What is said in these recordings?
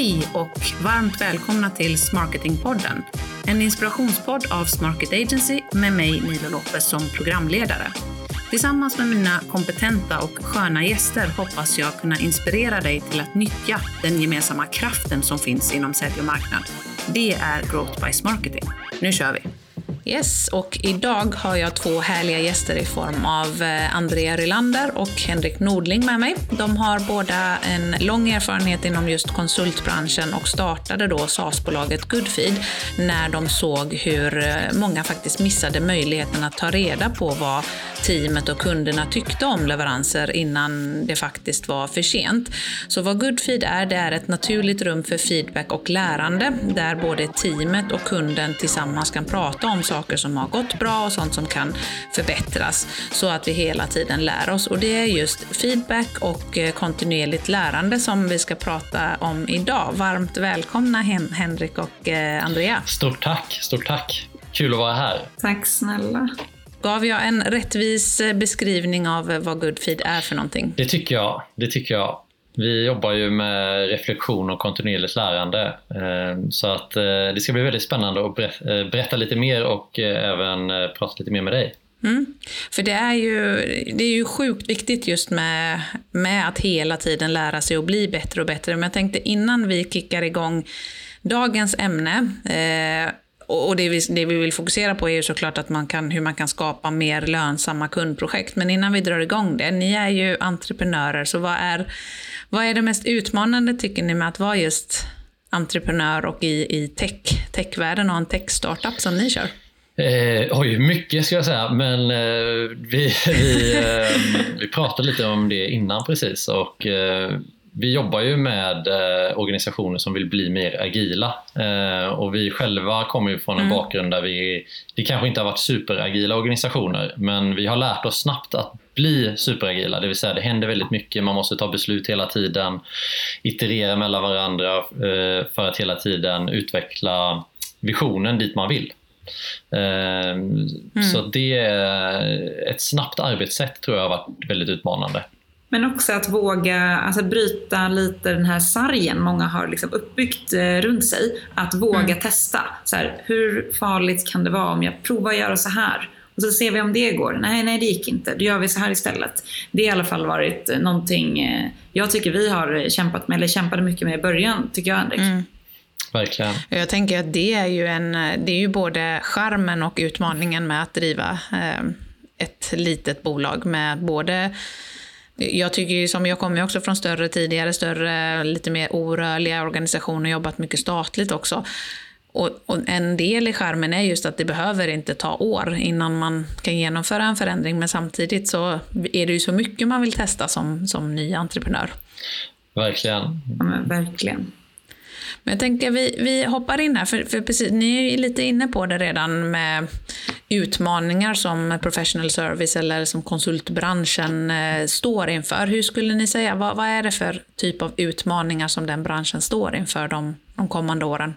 Hej och varmt välkomna till Smarketingpodden. En inspirationspodd av Smarket Agency med mig Nilo Lopez som programledare. Tillsammans med mina kompetenta och sköna gäster hoppas jag kunna inspirera dig till att nyttja den gemensamma kraften som finns inom sälj och marknad. Det är Growth by Smarketing. Nu kör vi! Yes, och idag har jag två härliga gäster i form av eh, Andrea Rylander och Henrik Nordling med mig. De har båda en lång erfarenhet inom just konsultbranschen och startade då SaaS-bolaget Goodfeed när de såg hur eh, många faktiskt missade möjligheten att ta reda på vad teamet och kunderna tyckte om leveranser innan det faktiskt var för sent. Så vad Goodfeed är, det är ett naturligt rum för feedback och lärande där både teamet och kunden tillsammans kan prata om saker som har gått bra och sånt som kan förbättras så att vi hela tiden lär oss. Och det är just feedback och eh, kontinuerligt lärande som vi ska prata om idag. Varmt välkomna Hen Henrik och eh, Andrea. Stort tack, stort tack. Kul att vara här. Tack snälla. Gav jag en rättvis eh, beskrivning av vad Goodfeed är för någonting? Det tycker jag. Det tycker jag. Vi jobbar ju med reflektion och kontinuerligt lärande. Eh, så att eh, det ska bli väldigt spännande att eh, berätta lite mer och även prata lite mer med dig. Mm. För det är, ju, det är ju sjukt viktigt just med, med att hela tiden lära sig och bli bättre och bättre. Men jag tänkte innan vi kickar igång dagens ämne eh, och det vi, det vi vill fokusera på är ju såklart att man kan, hur man kan skapa mer lönsamma kundprojekt. Men innan vi drar igång det, ni är ju entreprenörer, så vad är, vad är det mest utmanande tycker ni med att vara just entreprenör och i, i tech, techvärlden och en tech-startup som ni kör? Eh, oj, mycket ska jag säga, men eh, vi, vi, eh, vi pratade lite om det innan precis och eh, vi jobbar ju med eh, organisationer som vill bli mer agila eh, och vi själva kommer ju från en mm. bakgrund där vi, vi kanske inte har varit superagila organisationer men vi har lärt oss snabbt att bli superagila, det vill säga det händer väldigt mycket, man måste ta beslut hela tiden, iterera mellan varandra eh, för att hela tiden utveckla visionen dit man vill. Eh, mm. Så det är ett snabbt arbetssätt tror jag har varit väldigt utmanande. Men också att våga alltså, bryta lite den här sargen många har liksom uppbyggt eh, runt sig. Att våga mm. testa. Så här, hur farligt kan det vara om jag provar att göra så här? Och så ser vi om det går. Nej, nej det gick inte. Då gör vi så här istället. Det har i alla fall varit eh, någonting eh, jag tycker vi har kämpat med, eller kämpade mycket med i början, tycker jag Henrik. Mm. Verkligen. Jag tänker att det är ju, en, det är ju både charmen och utmaningen med att driva eh, ett litet bolag med både jag tycker ju som jag kommer också från större tidigare, större, lite mer orörliga organisationer, jobbat mycket statligt också. Och, och, en del i skärmen är just att det behöver inte ta år innan man kan genomföra en förändring, men samtidigt så är det ju så mycket man vill testa som, som ny entreprenör. Verkligen. Ja, men verkligen. Men jag tänker vi, vi hoppar in här, för, för precis, ni är ju lite inne på det redan med utmaningar som professional service eller som konsultbranschen eh, står inför. Hur skulle ni säga, vad, vad, är det för typ av utmaningar som den branschen står inför de, de kommande åren?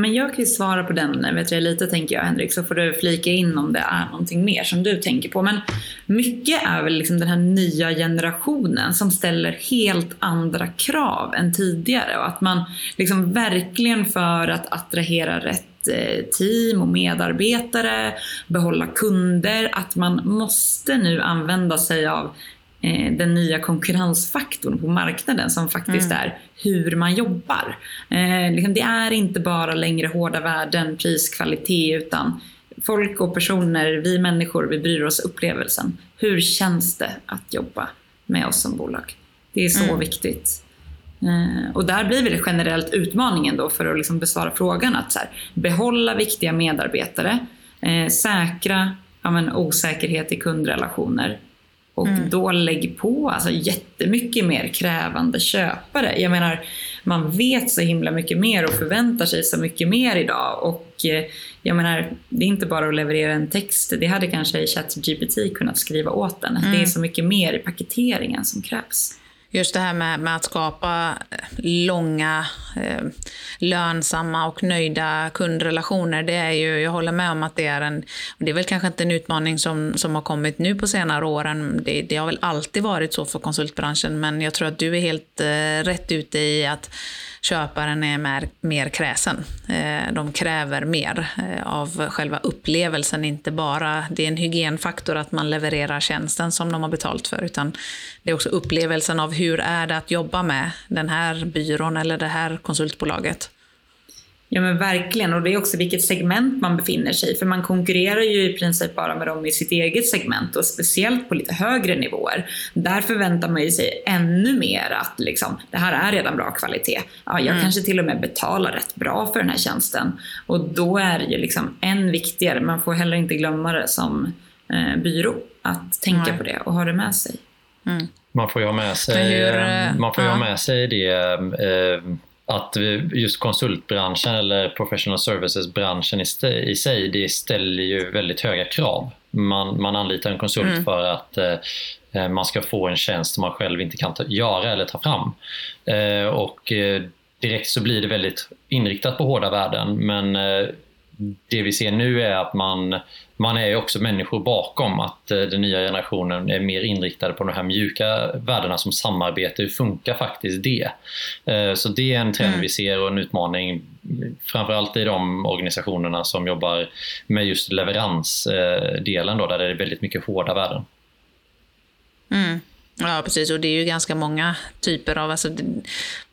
Men jag kan ju svara på den vet jag, lite tänker jag Henrik, så får du flika in om det är någonting mer som du tänker på. Men mycket är väl liksom den här nya generationen som ställer helt andra krav än tidigare och att man liksom verkligen för att attrahera rätt eh, team och medarbetare, behålla kunder, att man måste nu använda sig av den nya konkurrensfaktorn på marknaden som faktiskt mm. är hur man jobbar. Eh, liksom, det är inte bara längre hårda värden, pris, kvalitet utan folk och personer, vi människor, vi bryr oss upplevelsen. Hur känns det att jobba med oss som bolag? Det är så mm. viktigt. Eh, och där blir väl generellt utmaningen då för att liksom besvara frågan att här, behålla viktiga medarbetare, eh, säkra ja, men, osäkerhet i kundrelationer och mm. då lägg på alltså, jättemycket mer krävande köpare. Jag menar, man vet så himla mycket mer och förväntar sig så mycket mer idag. Och eh, jag menar, det är inte bara att leverera en text. Det hade kanske ChatGPT kunnat skriva åt den. Mm. Det är så mycket mer i paketeringen som krävs just det här med, med att skapa eh, långa, eh, lönsamma och nöjda kundrelationer, det är ju, jag håller med om att det är en, det är väl kanske inte en utmaning som, som har kommit nu på senare åren, det, det har väl alltid varit så för konsultbranschen, men jag tror att du är helt eh, rätt ute i att köparen är mer, mer kräsen. Eh, de kräver mer eh, av själva upplevelsen, inte bara det är en hygienfaktor att man levererar tjänsten som de har betalt för, utan det är också upplevelsen av hur är det att jobba med den här byrån eller det här konsultbolaget. Ja men verkligen och det är också vilket segment man befinner sig i för man konkurrerar ju i princip bara med dem i sitt eget segment och speciellt på lite högre nivåer. Där förväntar man ju sig ännu mer att liksom, det här är redan bra kvalitet. Ja, jag mm. kanske till och med betalar rätt bra för den här tjänsten och då är det ju liksom än viktigare, man får heller inte glömma det som eh, byrå, att tänka Nej. på det och ha det med sig. Mm. Man får ju ha med sig, hur, eh, man får ju ha med sig det eh, att just konsultbranschen eller professional services-branschen i sig, det ställer ju väldigt höga krav. Man, man anlitar en konsult mm. för att eh, eh man ska få en tjänst som man själv inte kan ta, göra eller ta fram. Eh, och eh, direkt så blir det väldigt inriktat på hårda värden men eh, det vi ser nu är att man, man är också människor bakom att eh, den nya generationen är mer inriktade på de här mjuka värdena som samarbete. Hur funkar faktiskt det? Eh, så det är en trend mm. vi ser och en utmaning framförallt i de organisationerna som jobbar med just leveransdelen då, där det är väldigt mycket hårda värden. Mm. Ja, precis. Och det är ju ganska många typer av... Alltså,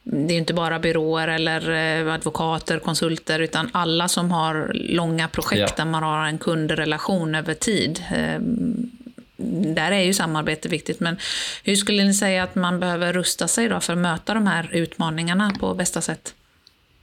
det är inte bara byråer eller eh, advokater, konsulter, utan alla som har långa projekt ja. där man har en kundrelation över tid. Ehm, där är ju samarbete viktigt. Men hur skulle ni säga att man behöver rusta sig då för att möta de här utmaningarna på bästa sätt?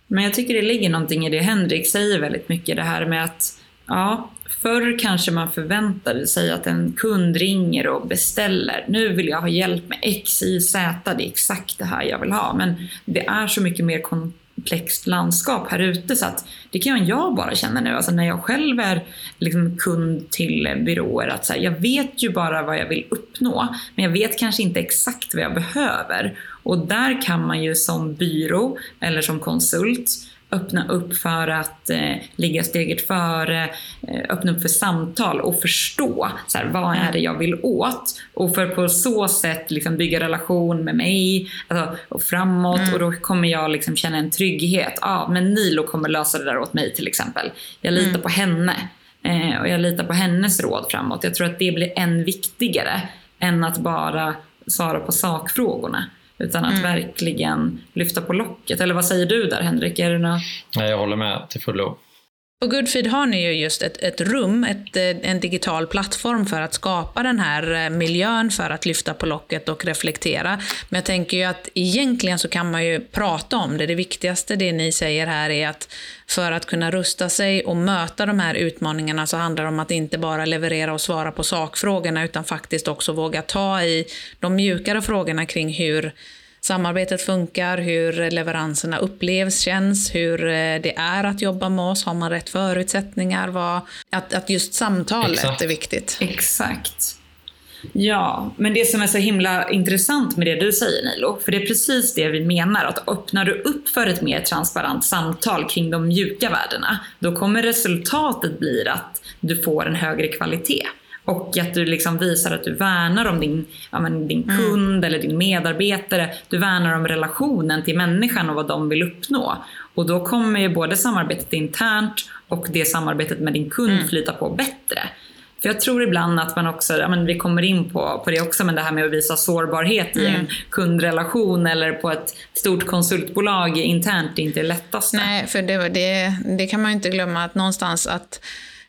Men jag tycker det ligger någonting i det Henrik säger väldigt mycket, det här med att ja, Förr kanske man förväntade sig att en kund ringer och beställer. Nu vill jag ha hjälp med X, Y, Z. Det är exakt det här jag vill ha. Men det är så mycket mer komplext landskap här ute så att det kan jag bara känna nu. Alltså när jag själv är liksom kund till byråer att så här, jag vet ju bara vad jag vill uppnå. Men jag vet kanske inte exakt vad jag behöver. Och där kan man ju som byrå eller som konsult öppna upp för att eh, ligga steget före, eh, öppna upp för samtal och förstå så här, vad är det jag vill åt? Och för på så sätt liksom bygga relation med mig alltså, och framåt mm. och då kommer jag liksom känna en trygghet. Ja, ah, men Nilo kommer lösa det där åt mig till exempel. Jag litar mm. på henne eh, och jag litar på hennes råd framåt. Jag tror att det blir än viktigare än att bara svara på sakfrågorna. Utan att mm. verkligen lyfta på locket. Eller vad säger du där Henrik? Är det något... Nej, jag håller med till fullo. På Goodfeed har ni ju just ett, ett rum, ett, eh, en digital plattform för att skapa den här eh, miljön för att lyfta på locket och reflektera. Men jag tänker ju att egentligen så kan man ju prata om det. Det viktigaste det ni säger här är att för att kunna rusta sig och möta de här utmaningarna så handlar det om att inte bara leverera och svara på sakfrågorna utan faktiskt också våga ta i de mjukare frågorna kring hur samarbetet funkar, hur leveranserna upplevs, känns, hur eh, det är att jobba med oss, har man rätt förutsättningar, vad, att, att just samtalet Exakt. är viktigt. Exakt. Ja, men det som är så himla intressant med det du säger Nilo, för det är precis det vi menar, att öppnar du upp för ett mer transparent samtal kring de mjuka värdena, då kommer resultatet bli att du får en högre kvalitet. Och att du liksom visar att du värnar om din, ja, men din mm. kund mm. eller din medarbetare. Du värnar om relationen till människan och vad de vill uppnå. Och då kommer ju både samarbetet internt och det samarbetet med din kund mm. flyta på bättre. För jag tror ibland att man också, ja, men vi kommer in på, på det också, men det här med att visa sårbarhet mm. i en kundrelation eller på ett stort konsultbolag internt är inte det lättaste. Nej, för det, det, det kan man inte glömma att någonstans att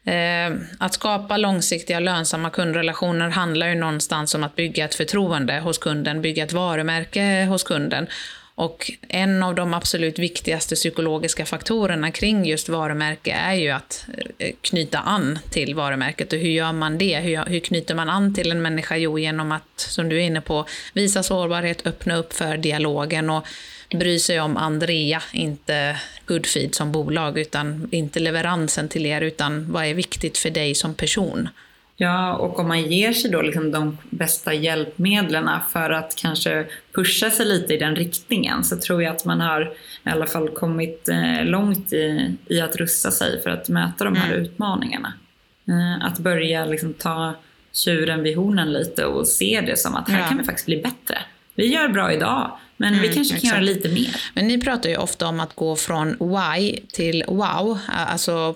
Eh, att skapa långsiktiga lönsamma kundrelationer handlar ju någonstans om att bygga ett förtroende hos kunden, bygga ett varumärke hos kunden. Och en av de absolut viktigaste psykologiska faktorerna kring just varumärke är ju att eh, knyta an till varumärket. Och hur gör man det? Hur, hur knyter man an till en människa? Jo, genom att, som du är inne på, visa sårbarhet, öppna upp för dialogen och bry sig om Andrea, inte Goodfeed som bolag, utan inte leveransen till er, utan vad är viktigt för dig som person. Ja, och om man ger sig då liksom de bästa hjälpmedlen för att kanske pusha sig lite i den riktningen så tror jag att man har i alla fall kommit eh, långt i, i att rusta sig för att möta de här mm. utmaningarna. Eh, att börja liksom ta tjuren vid hornen lite och se det som att här ja. kan vi faktiskt bli bättre. Vi gör bra idag, men mm, vi kanske kan exakt. göra lite mer. Men ni pratar ju ofta om att gå från why till wow. Alltså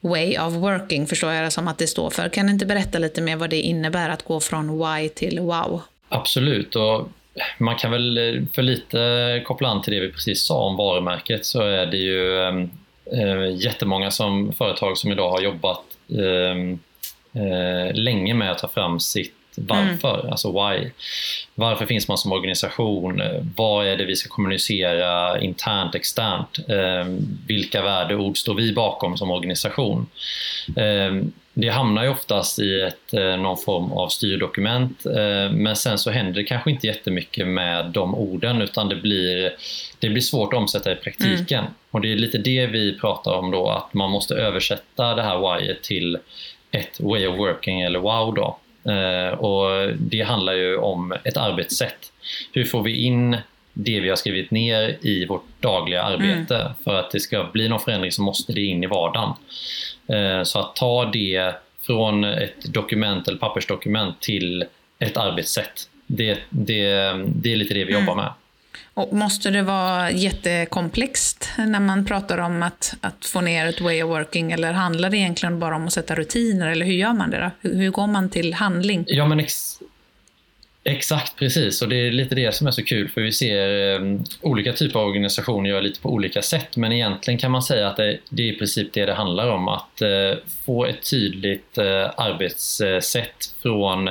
way of working förstår jag det som att det står för. Kan du inte berätta lite mer vad det innebär att gå från why till wow? Absolut. Och man kan väl för lite koppla an till det vi precis sa om varumärket så är det ju äh, jättemånga som företag som idag har jobbat äh, äh, länge med att ta fram sitt varför, mm. alltså why. Varför finns man som organisation? Vad är det vi ska kommunicera internt, externt? Eh, vilka värdeord står vi bakom som organisation? Eh, det hamnar ju oftast i ett, eh, någon form av styrdokument eh, men sen så händer det kanske inte jättemycket med de orden utan det blir, det blir svårt att omsätta i praktiken. Mm. Och det är lite det vi pratar om då, att man måste översätta det här why till ett way of working eller wow då. Eh, och det handlar ju om ett arbetssätt. Hur får vi in det vi har skrivit ner i vårt dagliga arbete? Mm. För att det ska bli någon förändring så måste det in i vardagen. Eh, så att ta det från ett dokument eller pappersdokument till ett arbetssätt. Det, det, det är lite det vi mm. jobbar med. Och måste det vara jättekomplext när man pratar om att, att få ner ett way of working? Eller handlar det egentligen bara om att sätta rutiner? Eller hur gör man det då? Hur, hur går man till handling? Ja men ex exakt precis. Och det är lite det som är så kul för vi ser um, olika typer av organisationer göra lite på olika sätt. Men egentligen kan man säga att det, det är i princip det det handlar om. Att uh, få ett tydligt uh, arbetssätt från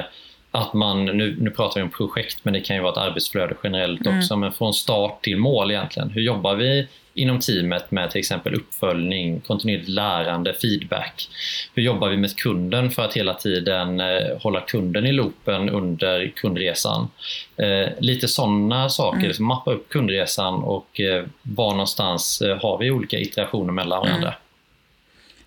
att man, nu, nu pratar vi om projekt men det kan ju vara ett arbetsflöde generellt mm. också, men från start till mål egentligen. Hur jobbar vi inom teamet med till exempel uppföljning, kontinuerligt lärande, feedback? Hur jobbar vi med kunden för att hela tiden eh, hålla kunden i loopen under kundresan? Eh, lite sådana saker, mm. liksom mappa upp kundresan och eh, var någonstans eh, har vi olika iterationer mellan varandra. Mm.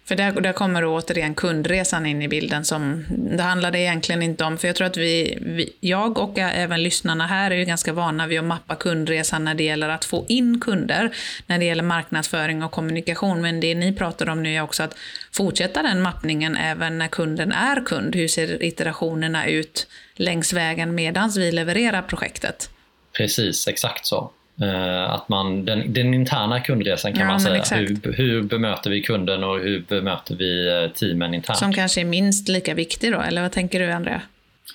För där, där kommer återigen kundresan in i bilden som det handlade egentligen inte om. För jag tror att vi, vi, jag och även lyssnarna här är ju ganska vana vid att mappa kundresan när det gäller att få in kunder, när det gäller marknadsföring och kommunikation. Men det ni pratar om nu är också att fortsätta den mappningen även när kunden är kund. Hur ser iterationerna ut längs vägen medan vi levererar projektet? Precis, exakt så. Eh, att man, den, den interna kundresan kan ja, man säga. Hur, hur bemöter vi kunden och hur bemöter vi eh, teamen internt? Som kanske är minst lika viktig då, eller vad tänker du Andrea?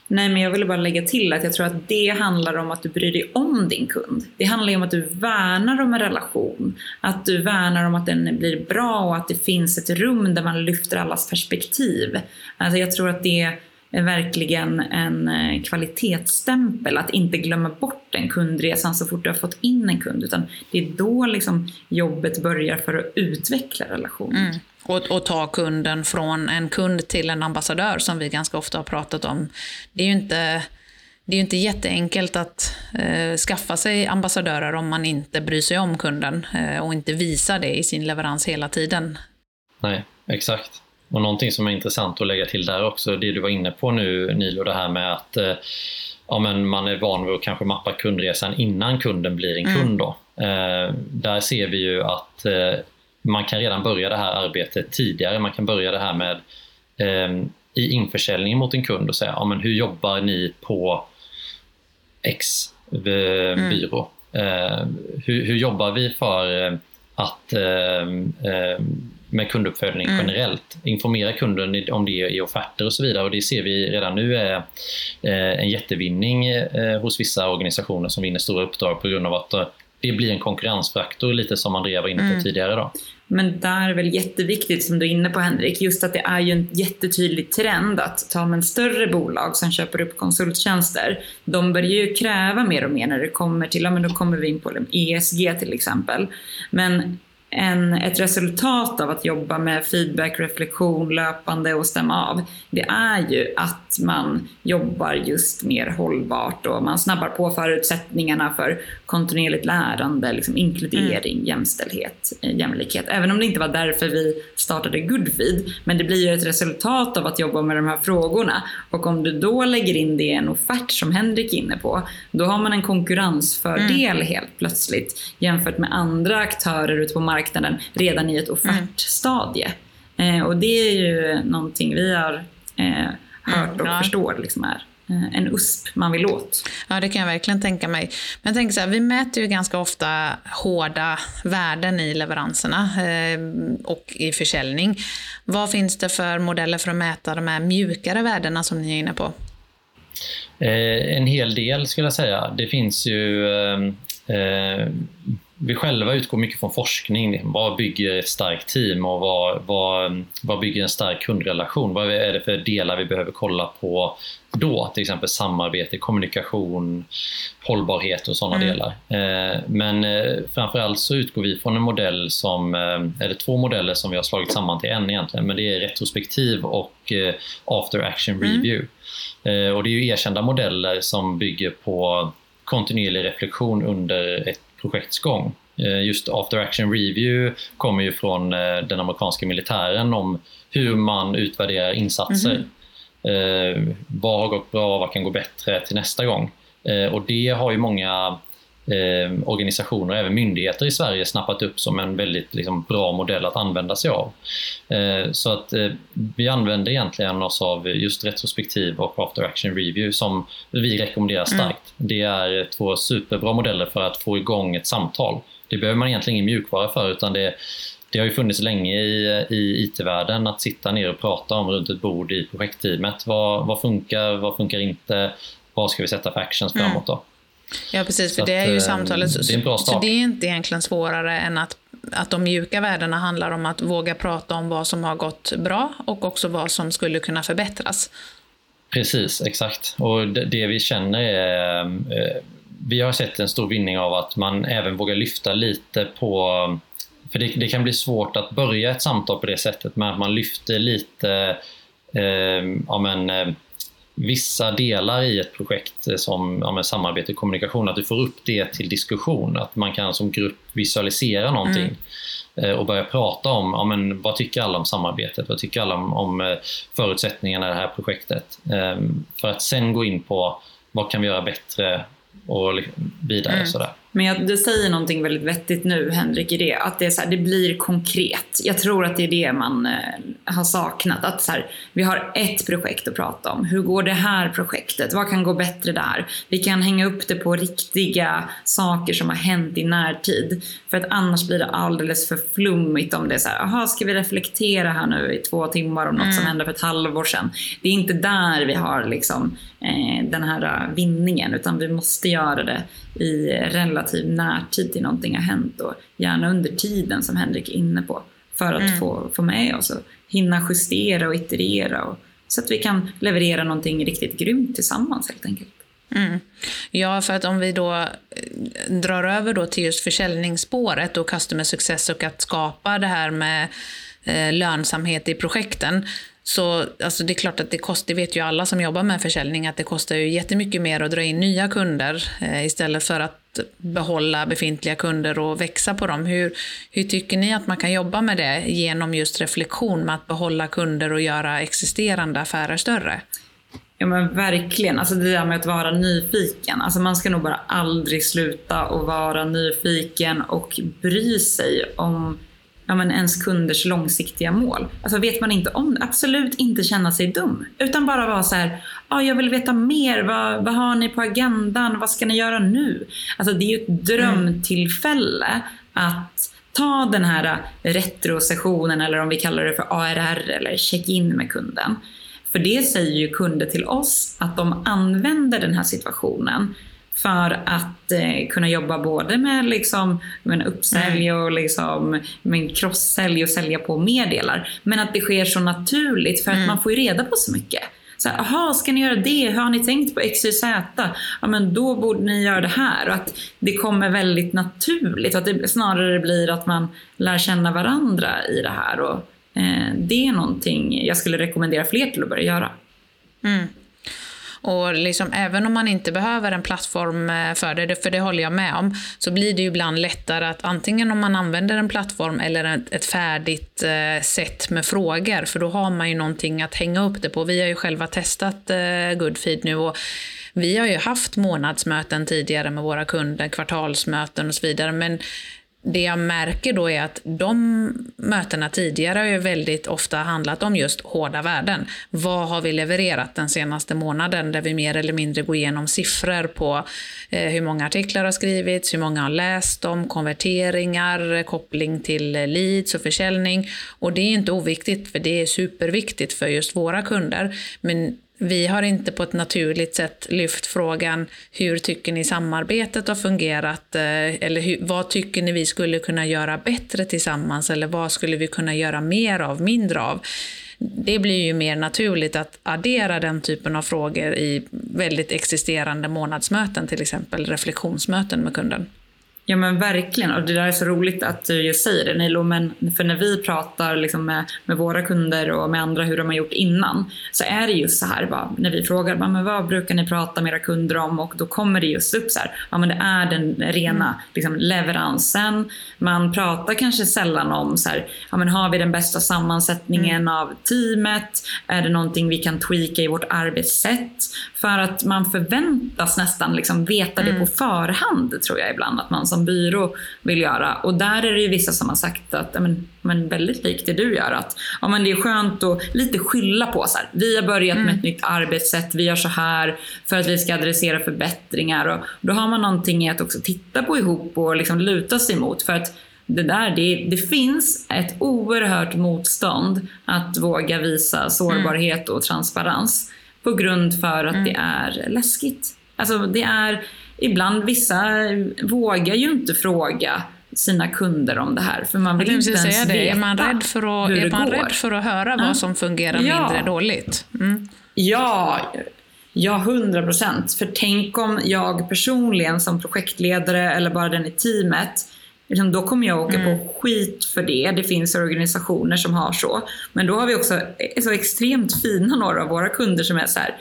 Nej, men jag ville bara lägga till att jag tror att det handlar om att du bryr dig om din kund. Det handlar ju om att du värnar om en relation. Att du värnar om att den blir bra och att det finns ett rum där man lyfter allas perspektiv. Alltså jag tror att det är verkligen en eh, kvalitetsstämpel att inte glömma bort den kundresan så fort du har fått in en kund. Utan det är då liksom jobbet börjar för att utveckla relationen. Mm. Och, och, ta kunden från en kund till en ambassadör som vi ganska ofta har pratat om. Det är ju inte, det är inte jätteenkelt att eh, skaffa sig ambassadörer om man inte bryr sig om kunden eh, och inte visar det i sin leverans hela tiden. Nej, exakt. Och någonting som är intressant att lägga till där också, det du var inne på nu Nilo, det här med att eh, ja, men man är van vid att kanske mappa kundresan innan kunden blir en kund. Då. Eh, där ser vi ju att eh, man kan redan börja det här arbetet tidigare. Man kan börja det här med eh, i införsäljningen mot en kund och säga ja, men hur jobbar ni på X eh, mm. byrå? Mm. Hur, hur, jobbar vi för att med kunduppföljning mm. generellt. Informera kunden om det i offerter och så vidare och det ser vi redan nu är eh, en jättevinning eh, hos vissa organisationer som vinner stora uppdrag på grund av att eh, det blir en konkurrensfaktor lite som Andrea var inne på mm. tidigare. Då. Men där är väl jätteviktigt som du är inne på Henrik, just att det är ju en jättetydlig trend att ta med större bolag som köper upp konsulttjänster. De börjar ju kräva mer och mer när det kommer till, ja men då kommer vi in på ESG till exempel. Men en, ett resultat av att jobba med feedback, reflektion löpande och stämma av, det är ju att man jobbar just mer hållbart och man snabbar på förutsättningarna för kontinuerligt lärande, liksom inkludering, mm. jämställdhet, eh, jämlikhet. Även om det inte var därför vi startade Goodfeed, men det blir ju ett resultat av att jobba med de här frågorna. Och om du då lägger in det i en offert som Henrik är inne på, då har man en konkurrensfördel mm. helt plötsligt jämfört med andra aktörer ute på marknaden redan i ett offertstadie. Mm. Eh, och det är ju någonting vi har eh, hört och ja. förstår liksom är eh, en USP man vill åt. Ja, det kan jag verkligen tänka mig. Men jag tänker så här, vi mäter ju ganska ofta hårda värden i leveranserna eh, och i försäljning. Vad finns det för modeller för att mäta de här mjukare värdena som ni är inne på? Eh, en hel del skulle jag säga. Det finns ju eh, vi själva utgår mycket från forskning. Vad bygger ett starkt team och vad, vad, vad bygger en stark kundrelation? Vad är det för delar vi behöver kolla på då? Till exempel samarbete, kommunikation, hållbarhet och sådana mm. delar. Eh, men eh, framförallt så utgår vi från en modell som, eh, eller två modeller som vi har slagit samman till en egentligen, men det är retrospektiv och after action mm. review. Mm. Och det är erkända modeller som bygger på kontinuerlig reflektion under ett projekts gång. Eh, just After Action Review kommer ju från eh, den amerikanska militären om hur man utvärderar insatser. Mm -hmm. Vad har gått bra, vad kan gå bättre till nästa gång? Och det har ju många eh, organisationer och även myndigheter i Sverige snappat upp som en väldigt liksom, bra modell att använda sig av. Eh, så att eh, vi använder egentligen oss av just retrospektiv och after action review som vi rekommenderar mm. starkt. Mm. Det är två superbra modeller för att få igång ett samtal. Det behöver man egentligen ingen mjukvara för utan det det har ju funnits länge i, i IT-världen att sitta ner och prata om runt ett bord i projektteamet. Vad, vad funkar, vad funkar inte? Vad ska vi sätta för actions mm. framåt då? Ja, precis. För så det är ju att, samtalet. Det är en bra start. Så det är inte egentligen svårare än att, att de mjuka värdena handlar om att våga prata om vad som har gått bra och också vad som skulle kunna förbättras. Precis, exakt. Och det, det vi känner är... Eh, vi har sett en stor vinning av att man även vågar lyfta lite på... För det, det kan bli svårt att börja ett samtal på det sättet, men att man lyfter lite eh, ja, men, eh, vissa delar i ett projekt eh, som ja, samarbete och kommunikation, att du får upp det till diskussion. Att man kan som grupp visualisera någonting mm. Eh, och börja prata om ja, men, vad tycker alla om samarbetet, vad tycker alla om, om eh, förutsättningarna i det här projektet. Ehm, för att sen gå in på vad kan vi göra bättre och vidare. Mm. Sådär. Men jag, du säger någonting väldigt vettigt nu Henrik i det, att det, är så här, det blir konkret. Jag tror att det är det man eh, har saknat. Att så här, vi har ett projekt att prata om. Hur går det här projektet? Vad kan gå bättre där? Vi kan hänga upp det på riktiga saker som har hänt i närtid. För att annars blir det alldeles för flummigt om det är så här, aha, ska vi reflektera här nu i två timmar om något mm. som hände för ett halvår sedan? Det är inte där vi har liksom, eh, den här vinningen, utan vi måste göra det i relativ närtid till någonting har hänt och gärna under tiden som Henrik är inne på för att mm. få, få med oss och hinna justera och iterera och, så att vi kan leverera någonting riktigt grymt tillsammans helt enkelt. Mm. Ja, för att om vi då eh, drar över då till just försäljningsspåret och customer success och att skapa det här med eh, lönsamhet i projekten så alltså det är klart att det kostar, det vet ju alla som jobbar med försäljning, att det kostar ju jättemycket mer att dra in nya kunder eh, istället för att behålla befintliga kunder och växa på dem. Hur, hur tycker ni att man kan jobba med det genom just reflektion med att behålla kunder och göra existerande affärer större? Ja men verkligen, alltså det där med att vara nyfiken. Alltså man ska nog bara aldrig sluta att vara nyfiken och bry sig om ja, men ens kunders långsiktiga mål. Alltså vet man inte om det, absolut inte känna sig dum. Utan bara vara så här, ah, jag vill veta mer, vad, vad har ni på agendan, vad ska ni göra nu? Alltså det är ju ett drömtillfälle att ta den här äh, retrosessionen eller om vi kallar det för ARR eller check-in med kunden. För det säger ju kunder till oss att de använder den här situationen för att eh, kunna jobba både med liksom, men uppsälj mm. och liksom, men crosssälj och sälja på mer delar. Men att det sker så naturligt för att mm. man får ju reda på så mycket. så här, aha, ska ni göra det? Hur har ni tänkt på X, Y, Z? Ja, men då borde ni göra det här. Och att det kommer väldigt naturligt. Att det snarare blir att man lär känna varandra i det här. Och, eh, det är någonting jag skulle rekommendera fler till att börja göra. Mm. Och liksom, även om man inte behöver en plattform eh, för det, för det håller jag med om, så blir det ju ibland lättare att antingen om man använder en plattform eller ett, färdigt eh, sätt med frågor, för då har man ju någonting att hänga upp det på. Vi har ju själva testat eh, Goodfeed nu och vi har ju haft månadsmöten tidigare med våra kunder, kvartalsmöten och så vidare, men det jag märker då är att de mötena tidigare har ju väldigt ofta handlat om just hårda värden. Vad har vi levererat den senaste månaden? Där vi mer eller mindre går igenom siffror på eh, hur många artiklar har skrivits, hur många har läst dem, konverteringar, koppling till eh, leads och försäljning. Och det är inte oviktigt, för det är superviktigt för just våra kunder. Men vi har inte på ett naturligt sätt lyft frågan hur tycker ni samarbetet har fungerat eh, eller hur, vad tycker ni vi skulle kunna göra bättre tillsammans eller vad skulle vi kunna göra mer av, mindre av. Det blir ju mer naturligt att addera den typen av frågor i väldigt existerande månadsmöten, till exempel reflektionsmöten med kunden. Ja men verkligen och det där är så roligt att du just säger det Nilo. Men för när vi pratar liksom med, med våra kunder och med andra hur de har gjort innan så är det just så här bara, när vi frågar bara, men vad brukar ni prata med era kunder om och då kommer det just upp så här, ja men det är den rena mm. liksom, leveransen. Man pratar kanske sällan om så här, ja men har vi den bästa sammansättningen mm. av teamet? Är det någonting vi kan tweaka i vårt arbetssätt? För att man förväntas nästan liksom veta det mm. på förhand tror jag ibland att man som byrå vill göra. Och där är det ju vissa som har sagt att, men, men väldigt likt det du gör, att ja, men det är skönt att lite skylla på så här. Vi har börjat mm. med ett nytt arbetssätt, vi gör så här för att vi ska adressera förbättringar. Och då har man någonting att också titta på ihop och liksom luta sig mot. För att det där, det, det, finns ett oerhört motstånd att våga visa sårbarhet och transparens på grund för att mm. det är läskigt. Alltså det är, ibland vissa vågar ju inte fråga sina kunder om det här. För man vill inte ens säga det. veta Är man rädd för att, är man går. rädd för att höra vad som fungerar ja. mindre dåligt? Mm. Ja, ja, hundra procent. För tänk om jag personligen som projektledare eller bara den i teamet liksom, då kommer jag åka mm. på skit för det. Det finns organisationer som har så. Men då har vi också så extremt fina några av våra kunder som är så här,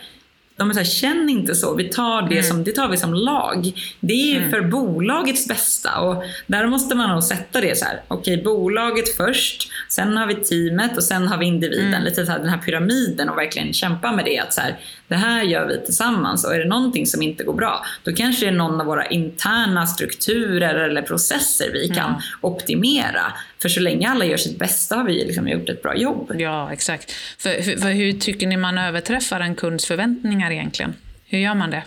de är så här, känn inte så, vi tar det, mm. som, det tar vi som lag. Det är mm. för bolagets bästa och där måste man nog sätta det så här. okej okay, bolaget först, sen har vi teamet och sen har vi individen. Mm. Lite så här, den här pyramiden och verkligen kämpa med det. Att så här, det här gör vi tillsammans och är det någonting som inte går bra, då kanske det är någon av våra interna strukturer eller processer vi kan mm. optimera. För så länge alla gör sitt bästa har vi liksom gjort ett bra jobb. Ja, exakt. För, för hur tycker ni man överträffar en kunds förväntningar egentligen? Hur gör man det?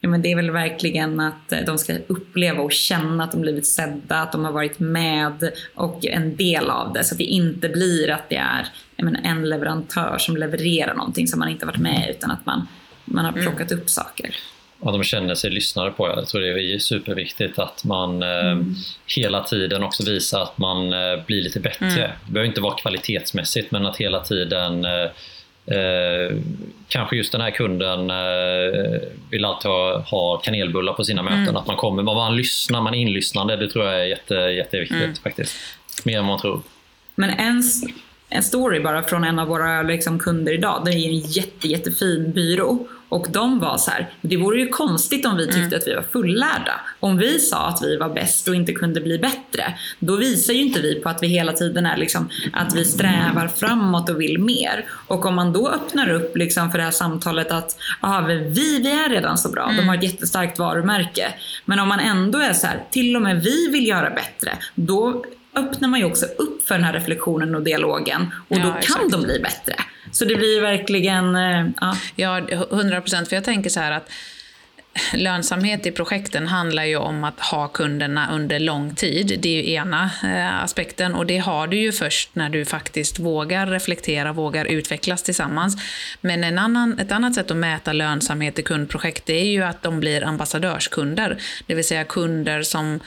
Ja, men det är väl verkligen att eh, de ska uppleva och känna att de blivit sedda, att de har varit med och en del av det. Så att det inte blir att det är menar, en leverantör som levererar någonting som man inte varit med utan att man, man har mm. plockat mm. upp saker. Och de känner sig lyssnade på. Jag tror det är superviktigt att man eh, mm. hela tiden också visar att man eh, blir lite bättre. Mm. Det behöver inte vara kvalitetsmässigt men att hela tiden Eh, kanske just den här kunden eh, vill alltid ha, ha kanelbullar på sina möten. Mm. Att man kommer, man lyssnar, man är inlyssnande. Det tror jag är jätte, jätteviktigt mm. faktiskt. Mer än man tror. Men en, en story bara från en av våra liksom, kunder idag. Det är en jätte, jättefin byrå. Och de var så här, det vore ju konstigt om vi tyckte mm. att vi var fullärda. Om vi sa att vi var bäst och inte kunde bli bättre, då visar ju inte vi på att vi hela tiden är liksom, att vi strävar framåt och vill mer. Och om man då öppnar upp liksom för det här samtalet att aha, vi, vi är redan så bra, mm. de har ett jättestarkt varumärke. Men om man ändå är så här, till och med vi vill göra bättre, då öppnar man ju också upp för den här reflektionen och dialogen och ja, då kan exakt. de bli bättre. Så det blir verkligen... Eh, ja, ja 100 procent. För jag tänker så här att lönsamhet i projekten handlar ju om att ha kunderna under lång tid. Det är ju ena eh, aspekten och det har du ju först när du faktiskt vågar reflektera, vågar utvecklas tillsammans. Men en annan, ett annat sätt att mäta lönsamhet i kundprojekt det är ju att de blir ambassadörskunder, det vill säga kunder som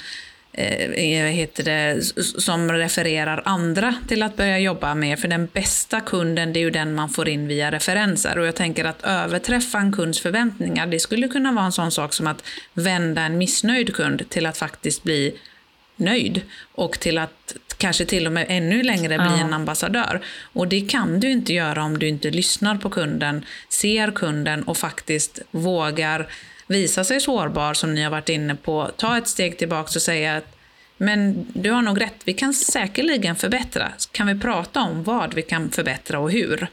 eh, heter det, som refererar andra till att börja jobba med. För den bästa kunden, det är ju den man får in via referenser. Och jag tänker att överträffa en kunds förväntningar, det skulle kunna vara en sån sak som att vända en missnöjd kund till att faktiskt bli nöjd och till att kanske till och med ännu längre bli ja. en ambassadör. Och det kan du inte göra om du inte lyssnar på kunden, ser kunden och faktiskt vågar visa sig sårbar som ni har varit inne på. Ta ett steg tillbaka och säga att men du har nog rätt, vi kan säkerligen förbättra. Kan vi prata om vad vi kan förbättra och hur?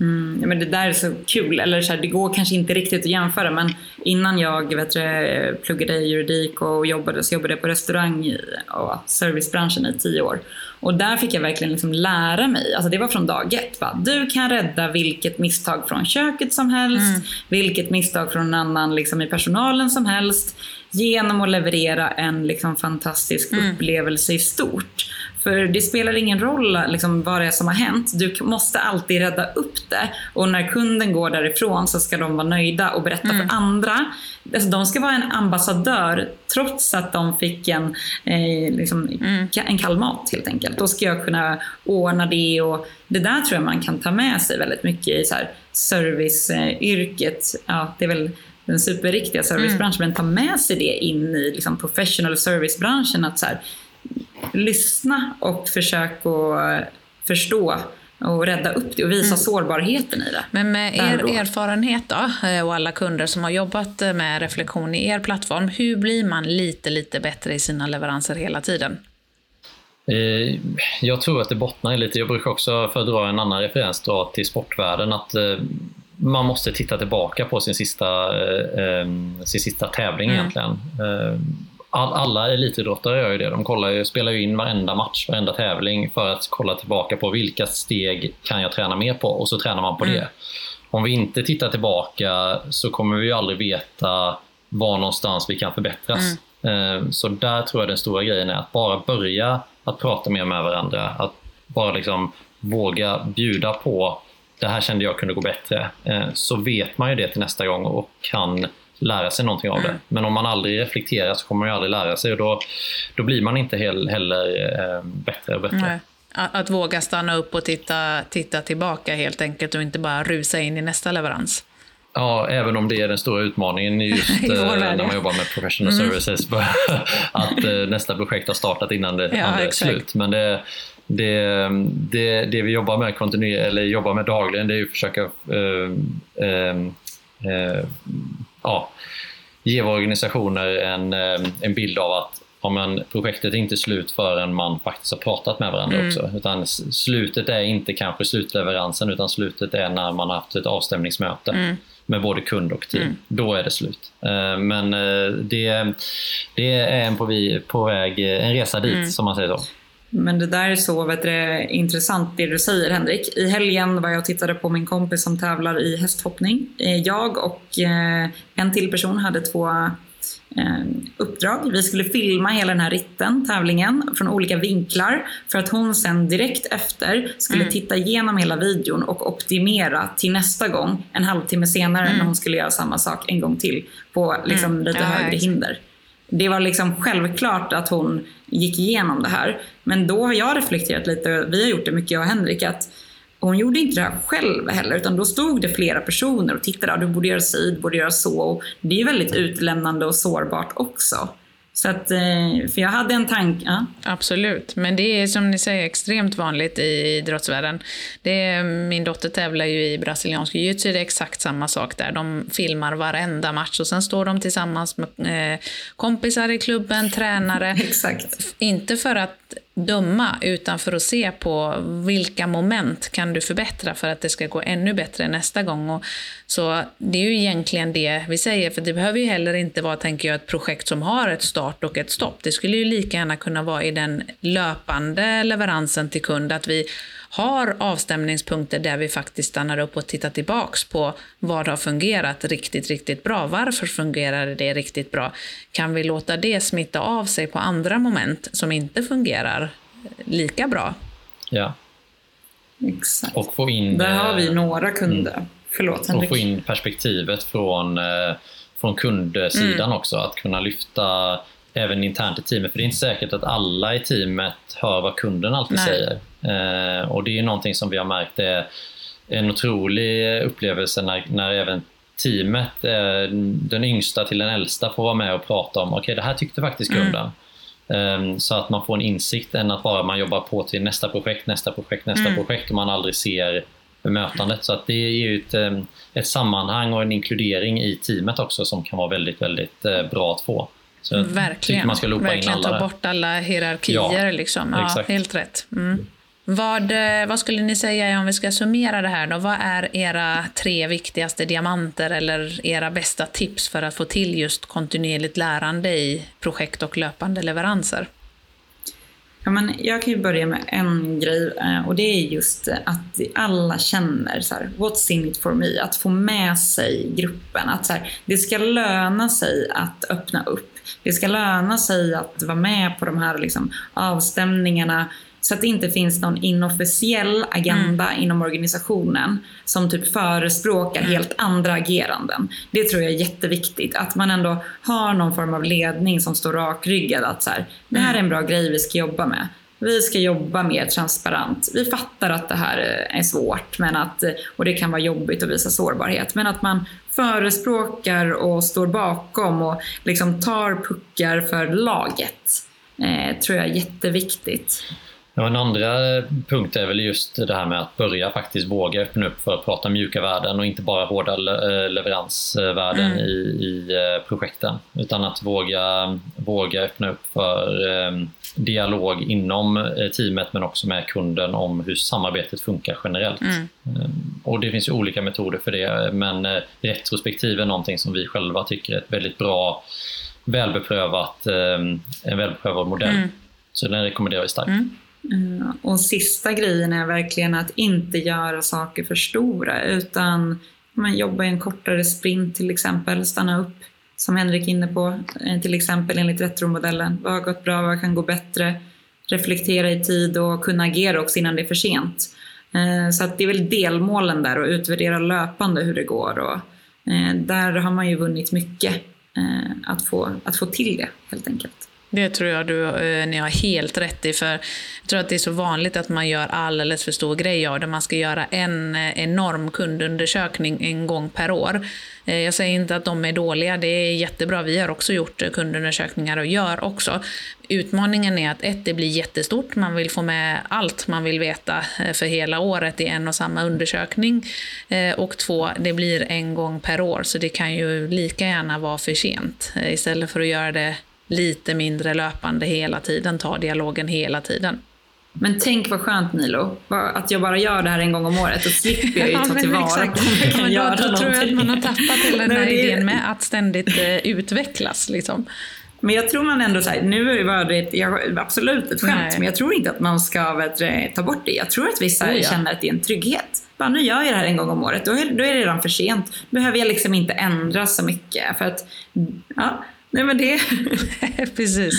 Mm, ja, men det där är så kul, eller så här, det går kanske inte riktigt att jämföra men innan jag vet du, pluggade juridik och jobbade så jobbade jag på restaurang i, och servicebranschen i tio år. Och där fick jag verkligen liksom lära mig, alltså det var från dag ett. Va? Du kan rädda vilket misstag från köket som helst, mm. vilket misstag från en annan liksom, i personalen som helst genom att leverera en liksom, fantastisk mm. upplevelse i stort. För det spelar ingen roll liksom, vad det är som har hänt. Du måste alltid rädda upp det. Och när kunden går därifrån så ska de vara nöjda och berätta mm. för andra. Alltså, de ska vara en ambassadör trots att de fick en, eh, liksom, mm. en kall mat helt enkelt. Då ska jag kunna ordna det. och Det där tror jag man kan ta med sig väldigt mycket i så här, serviceyrket. Ja, det är väl den superriktiga servicebranschen, mm. men ta med sig det in i liksom, professional servicebranschen. Att så här, lyssna och försök att förstå och rädda upp det och visa mm. sårbarheten i det. Men med er erfarenhet då, eh, och alla kunder som har jobbat eh, med reflektion i er plattform, hur blir man lite, lite bättre i sina leveranser hela tiden? Eh, jag tror att det bottnar lite, jag brukar också för att dra en annan referens dra till sportvärlden, att man måste titta tillbaka på sin sista, sin sista tävling mm. egentligen all, alla elitidrottare gör ju det. De kollar ju, spelar ju in varenda match, varenda tävling för att kolla tillbaka på vilka steg kan jag träna mer på och så tränar man på mm. det. Om vi inte tittar tillbaka så kommer vi ju aldrig veta var någonstans vi kan förbättras. Mm. Eh, så där tror jag den stora grejen är att bara börja att prata mer med varandra. Att bara liksom våga bjuda på det här kände jag kunde gå bättre. Eh, så vet man ju det till nästa gång och kan lära sig någonting av det. Mm. Men om man aldrig reflekterar så kommer man ju aldrig lära sig och då, då blir man inte heller eh, bättre och bättre. Nej. Att, att, våga stanna upp och titta, titta tillbaka helt enkelt och inte bara rusa in i nästa leverans. Ja, även om det är den stora utmaningen just eh, när man jobbar med professional mm. services. att eh, nästa projekt har startat innan det, ja, är slut. Men det, det, det, det, vi jobbar med kontinuerligt, eller jobbar med dagligen, det är att försöka eh, eh ja, ge våra organisationer en, eh, en bild av att ja, men projektet är inte slut förrän man faktiskt har pratat med varandra mm. också. Utan slutet är inte kanske slutleveransen utan slutet är när man har haft ett avstämningsmöte mm. med både kund och team. Mm. Då är det slut. Eh, men eh, det, det är en på, vi, på väg, en resa dit mm. som man säger så. Men det där är så vet du, intressant det du säger Henrik. I helgen var jag och tittade på min kompis som tävlar i hästhoppning. Eh, jag och eh, en till person hade två eh, uppdrag. Vi skulle filma hela den här ritten, tävlingen, från olika vinklar för att hon sen direkt efter skulle mm. titta igenom hela videon och optimera till nästa gång, en halvtimme senare mm. när hon skulle göra samma sak en gång till på liksom, mm. lite ja, högre hinder. Det var liksom självklart att hon gick igenom det här. Men då har jag reflekterat lite, vi har gjort det mycket jag och Henrik, att hon gjorde inte det här själv heller, utan då stod det flera personer och tittade. Du borde göra si, du borde göra så. Och det är väldigt utlämnande och sårbart också. Så att, eh, för jag hade en tanke. Ja. Absolut, men det är som ni säger extremt vanligt i idrottsvärlden. Det är, min dotter tävlar ju i brasiliansk jiu-jitsu, det är exakt samma sak där. De filmar varenda match och sen står de tillsammans med eh, kompisar i klubben, tränare. exakt. Inte för att döma, utan för att se på vilka moment kan du förbättra för att det ska gå ännu bättre nästa gång. Och så det är ju egentligen det vi säger, för det behöver ju heller inte vara, tänker jag, ett projekt som har ett start och ett stopp. Det skulle ju lika gärna kunna vara i den löpande leveransen till kund, att vi har avstämningspunkter där vi faktiskt stannar upp och tittar tillbaks på vad har fungerat riktigt, riktigt bra. Varför fungerade det riktigt bra? Kan vi låta det smitta av sig på andra moment som inte fungerar lika bra? Ja. Exakt. Och få in, Där har vi några kunder. Mm. Förlåt Henrik. Och få in perspektivet från, eh, från kundsidan mm. också. Att kunna lyfta även internt i teamet. För det är inte säkert att alla i teamet hör vad kunden alltid Nej. säger. Eh, och det är någonting som vi har märkt är en otrolig upplevelse när, när även teamet, eh, den yngsta till den äldsta får vara med och prata om okej okay, det här tyckte faktiskt kunden. Eh, så att man får en insikt än att bara man jobbar på till nästa projekt, nästa projekt, nästa projekt och man aldrig ser bemötandet. Så att det är ju ett, eh, ett sammanhang och en inkludering i teamet också som kan vara väldigt, väldigt eh, bra att få. Så Verkligen. man ska Verkligen alla ta där. bort alla hierarkier. Ja, liksom. ja, helt rätt. Mm. Vad, eh, vad skulle ni säga om vi ska summera det här då? Vad är era tre viktigaste diamanter eller era bästa tips för att få till just kontinuerligt lärande i projekt och löpande leveranser? Ja, men jag kan ju börja med en grej eh, och det är just att alla känner så här, what's in it for me? Att få med sig gruppen. Att så här, det ska löna sig att öppna upp. Det ska löna sig att vara med på de här liksom, avstämningarna så att det inte finns någon inofficiell agenda inom organisationen som typ förespråkar helt andra ageranden. Det tror jag är jätteviktigt. Att man ändå har någon form av ledning som står rakryggad. Att så här, det här är en bra grej vi ska jobba med. Vi ska jobba mer transparent. Vi fattar att det här är svårt men att, och det kan vara jobbigt att visa sårbarhet. Men att man förespråkar och står bakom och liksom tar puckar för laget. Eh, tror jag är jätteviktigt. Ja, en andra punkt är väl just det här med att börja faktiskt våga öppna upp för att prata mjuka värden och inte bara hårda eh, leveransvärden i, i eh, projekten. Utan att våga, våga öppna upp för eh, dialog inom teamet men också med kunden om hur samarbetet funkar generellt. Eh, Och det finns ju olika metoder för det men retrospektiv är någonting som vi själva tycker är ett väldigt bra välbeprövat, en välbeprövad modell. Så den rekommenderar vi starkt. Eh, och sista grejen är verkligen att inte göra saker för stora utan man jobbar i en kortare sprint till exempel, stanna upp som Henrik är inne på, eh, till exempel enligt retromodellen. Vad har gått bra, vad kan gå bättre? Reflektera i tid och kunna agera också innan det är för sent. Eh, så att det är väl delmålen där och utvärdera löpande hur det går. Och där har man ju vunnit mycket att få, att få till det helt enkelt. Det tror jag du, eh, ni har helt rätt i. För jag tror att det är så vanligt att man gör alldeles för stor grej av det. Man ska göra en eh, enorm kundundersökning en gång per år. Eh, Jag säger inte att de är dåliga, det är jättebra. Vi har också gjort eh, kundundersökningar och gör också. Utmaningen är att ett, det blir jättestort. Man vill få med allt man vill veta eh, för hela året i en och samma undersökning. Eh, Och två, det blir en gång per år. Så det kan ju lika gärna vara för sent. Istället för att göra det lite mindre löpande hela tiden, ta dialogen hela tiden. Men tänk vad skönt Nilo, att jag bara gör det här en gång om året. Då slipper jag ju Ja, ta tillvara på om jag kan Men göra då, då tror jag att man har tappat hela den här det- idén med att ständigt eh, utvecklas. Liksom. Men jag tror man ändå så här, nu var det jag, absolut ett skämt, Nej. men jag tror inte att man ska vet, ta bort det. Jag tror att vissa Oh ja. känner att det är en trygghet. Bara, nu gör jag det här en gång om året, då är, då är det redan för sent. Då behöver jag liksom inte ändra så mycket. För att, ja, nej men det... Precis.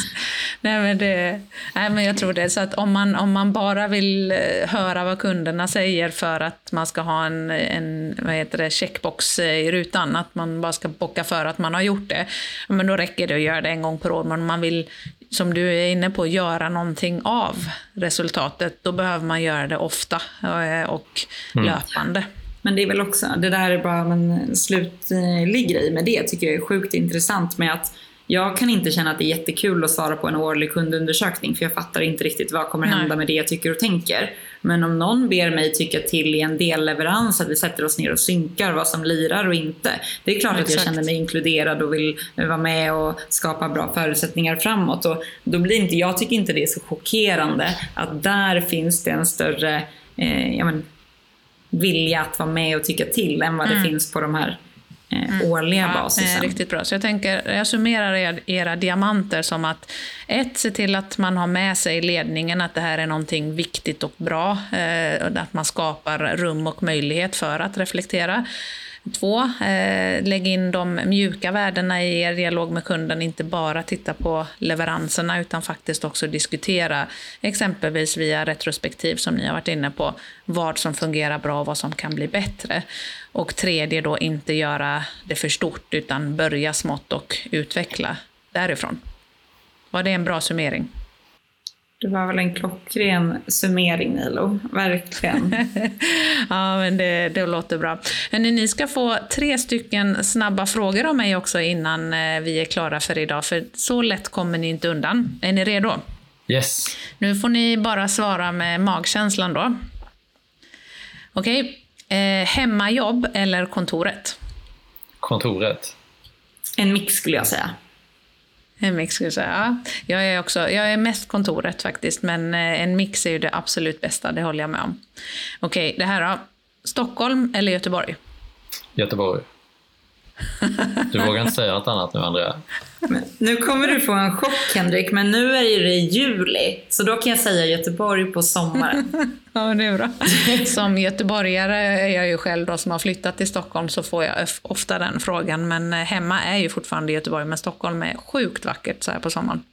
Nej, men det, nej, men jag tror det. Så att om man, om man bara vill eh, höra vad kunderna säger för att man ska ha en, en vad heter det, checkbox eh, i rutan, att man bara ska bocka för att man har gjort det, men då räcker det att göra det en gång per år. Men om man vill, som du är inne på, göra någonting av resultatet, då behöver man göra det ofta eh, och löpande. Men det är väl också, det där är bara en slutlig grej med det tycker jag är sjukt intressant med att jag kan inte känna att det är jättekul att svara på en årlig kundundersökning för jag fattar inte riktigt vad kommer Nej. hända med det jag tycker och tänker. Men om någon ber mig tycka till i en delleverans, att vi sätter oss ner och synkar vad som lirar och inte. Det är klart att jag Exakt. känner mig inkluderad och vill vara med och skapa bra förutsättningar framåt. Och då blir inte, jag tycker inte det är så chockerande att där finns det en större eh, ja, men, vilja att vara med och tycka till än vad det finns på de här eh, årliga Mm. Ja, basisen. eh, riktigt bra. Så jag tänker, jag summerar er, era diamanter som att ett, se till att man har med sig ledningen att det här är någonting viktigt och bra. Eh, att man skapar rum och möjlighet för att reflektera. Två, eh, lägg in de mjuka värdena i er dialog med kunden, inte bara titta på leveranserna utan faktiskt också diskutera, exempelvis via retrospektiv som ni har varit inne på, vad som fungerar bra och vad som kan bli bättre. Och tredje då, inte göra det för stort utan börja smått och utveckla därifrån. Var det en bra summering? Det var väl en klockren summering Nilo, verkligen. ja, men det, det låter bra. Hörrni, ni ska få tre stycken snabba frågor av mig också innan eh, vi är klara för idag, för så lätt kommer ni inte undan. Är ni redo? Yes. Nu får ni bara svara med magkänslan då. Okej, eh, hemmajobb eller kontoret? Kontoret. En mix skulle jag säga. En mix skulle jag säga. Ja, jag är, också, jag är mest kontoret faktiskt, men eh, en mix är ju det absolut bästa, det håller jag med om. Okej, det här då. Stockholm eller Göteborg? Göteborg. Du vågar inte säga något annat nu, Andrea. Men nu kommer du få en chock Henrik, men nu är det juli. Så då kan jag säga Göteborg på sommaren. ja, det är bra. Som göteborgare är jag ju själv då som har flyttat till Stockholm så får jag ofta den frågan. Men eh, hemma är ju fortfarande Göteborg, men Stockholm är sjukt vackert så här på sommaren.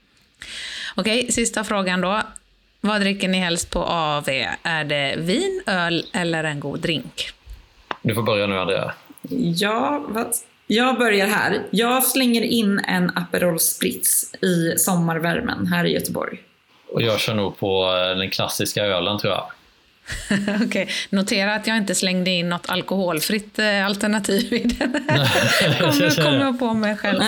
Okej, sista frågan då. Vad dricker ni helst på AV? Är det vin, öl eller en god drink? Du får börja nu, Andrea. Ja, vad jag börjar här. Jag slänger in en Aperol Spritz i sommarvärmen här i Göteborg. Och jag kör nog på eh, den klassiska ölen tror jag. Okej, okay. notera att jag inte slängde in något alkoholfritt eh, alternativ i den. kommer, kommer jag på mig själv.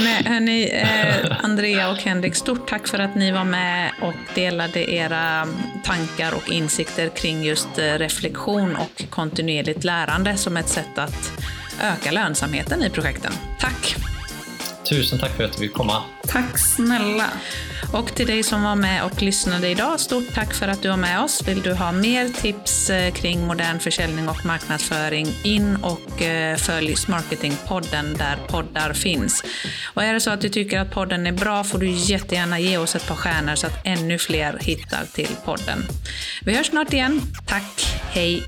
Nej, hörni, eh, Andrea och Henrik, stort tack för att ni var med och delade era tankar och insikter kring just eh, reflektion och kontinuerligt lärande som ett sätt att öka lönsamheten i projekten. Tack! Tusen tack för att du fick komma. Tack snälla. Och till dig som var med och lyssnade idag, stort tack för att du var med oss. Vill du ha mer tips eh, kring modern försäljning och marknadsföring, in och eh, följ Marketingpodden där poddar finns. Och är det så att du tycker att podden är bra får du jättegärna ge oss ett par stjärnor så att ännu fler hittar till podden. Vi hörs snart igen. Tack, hej!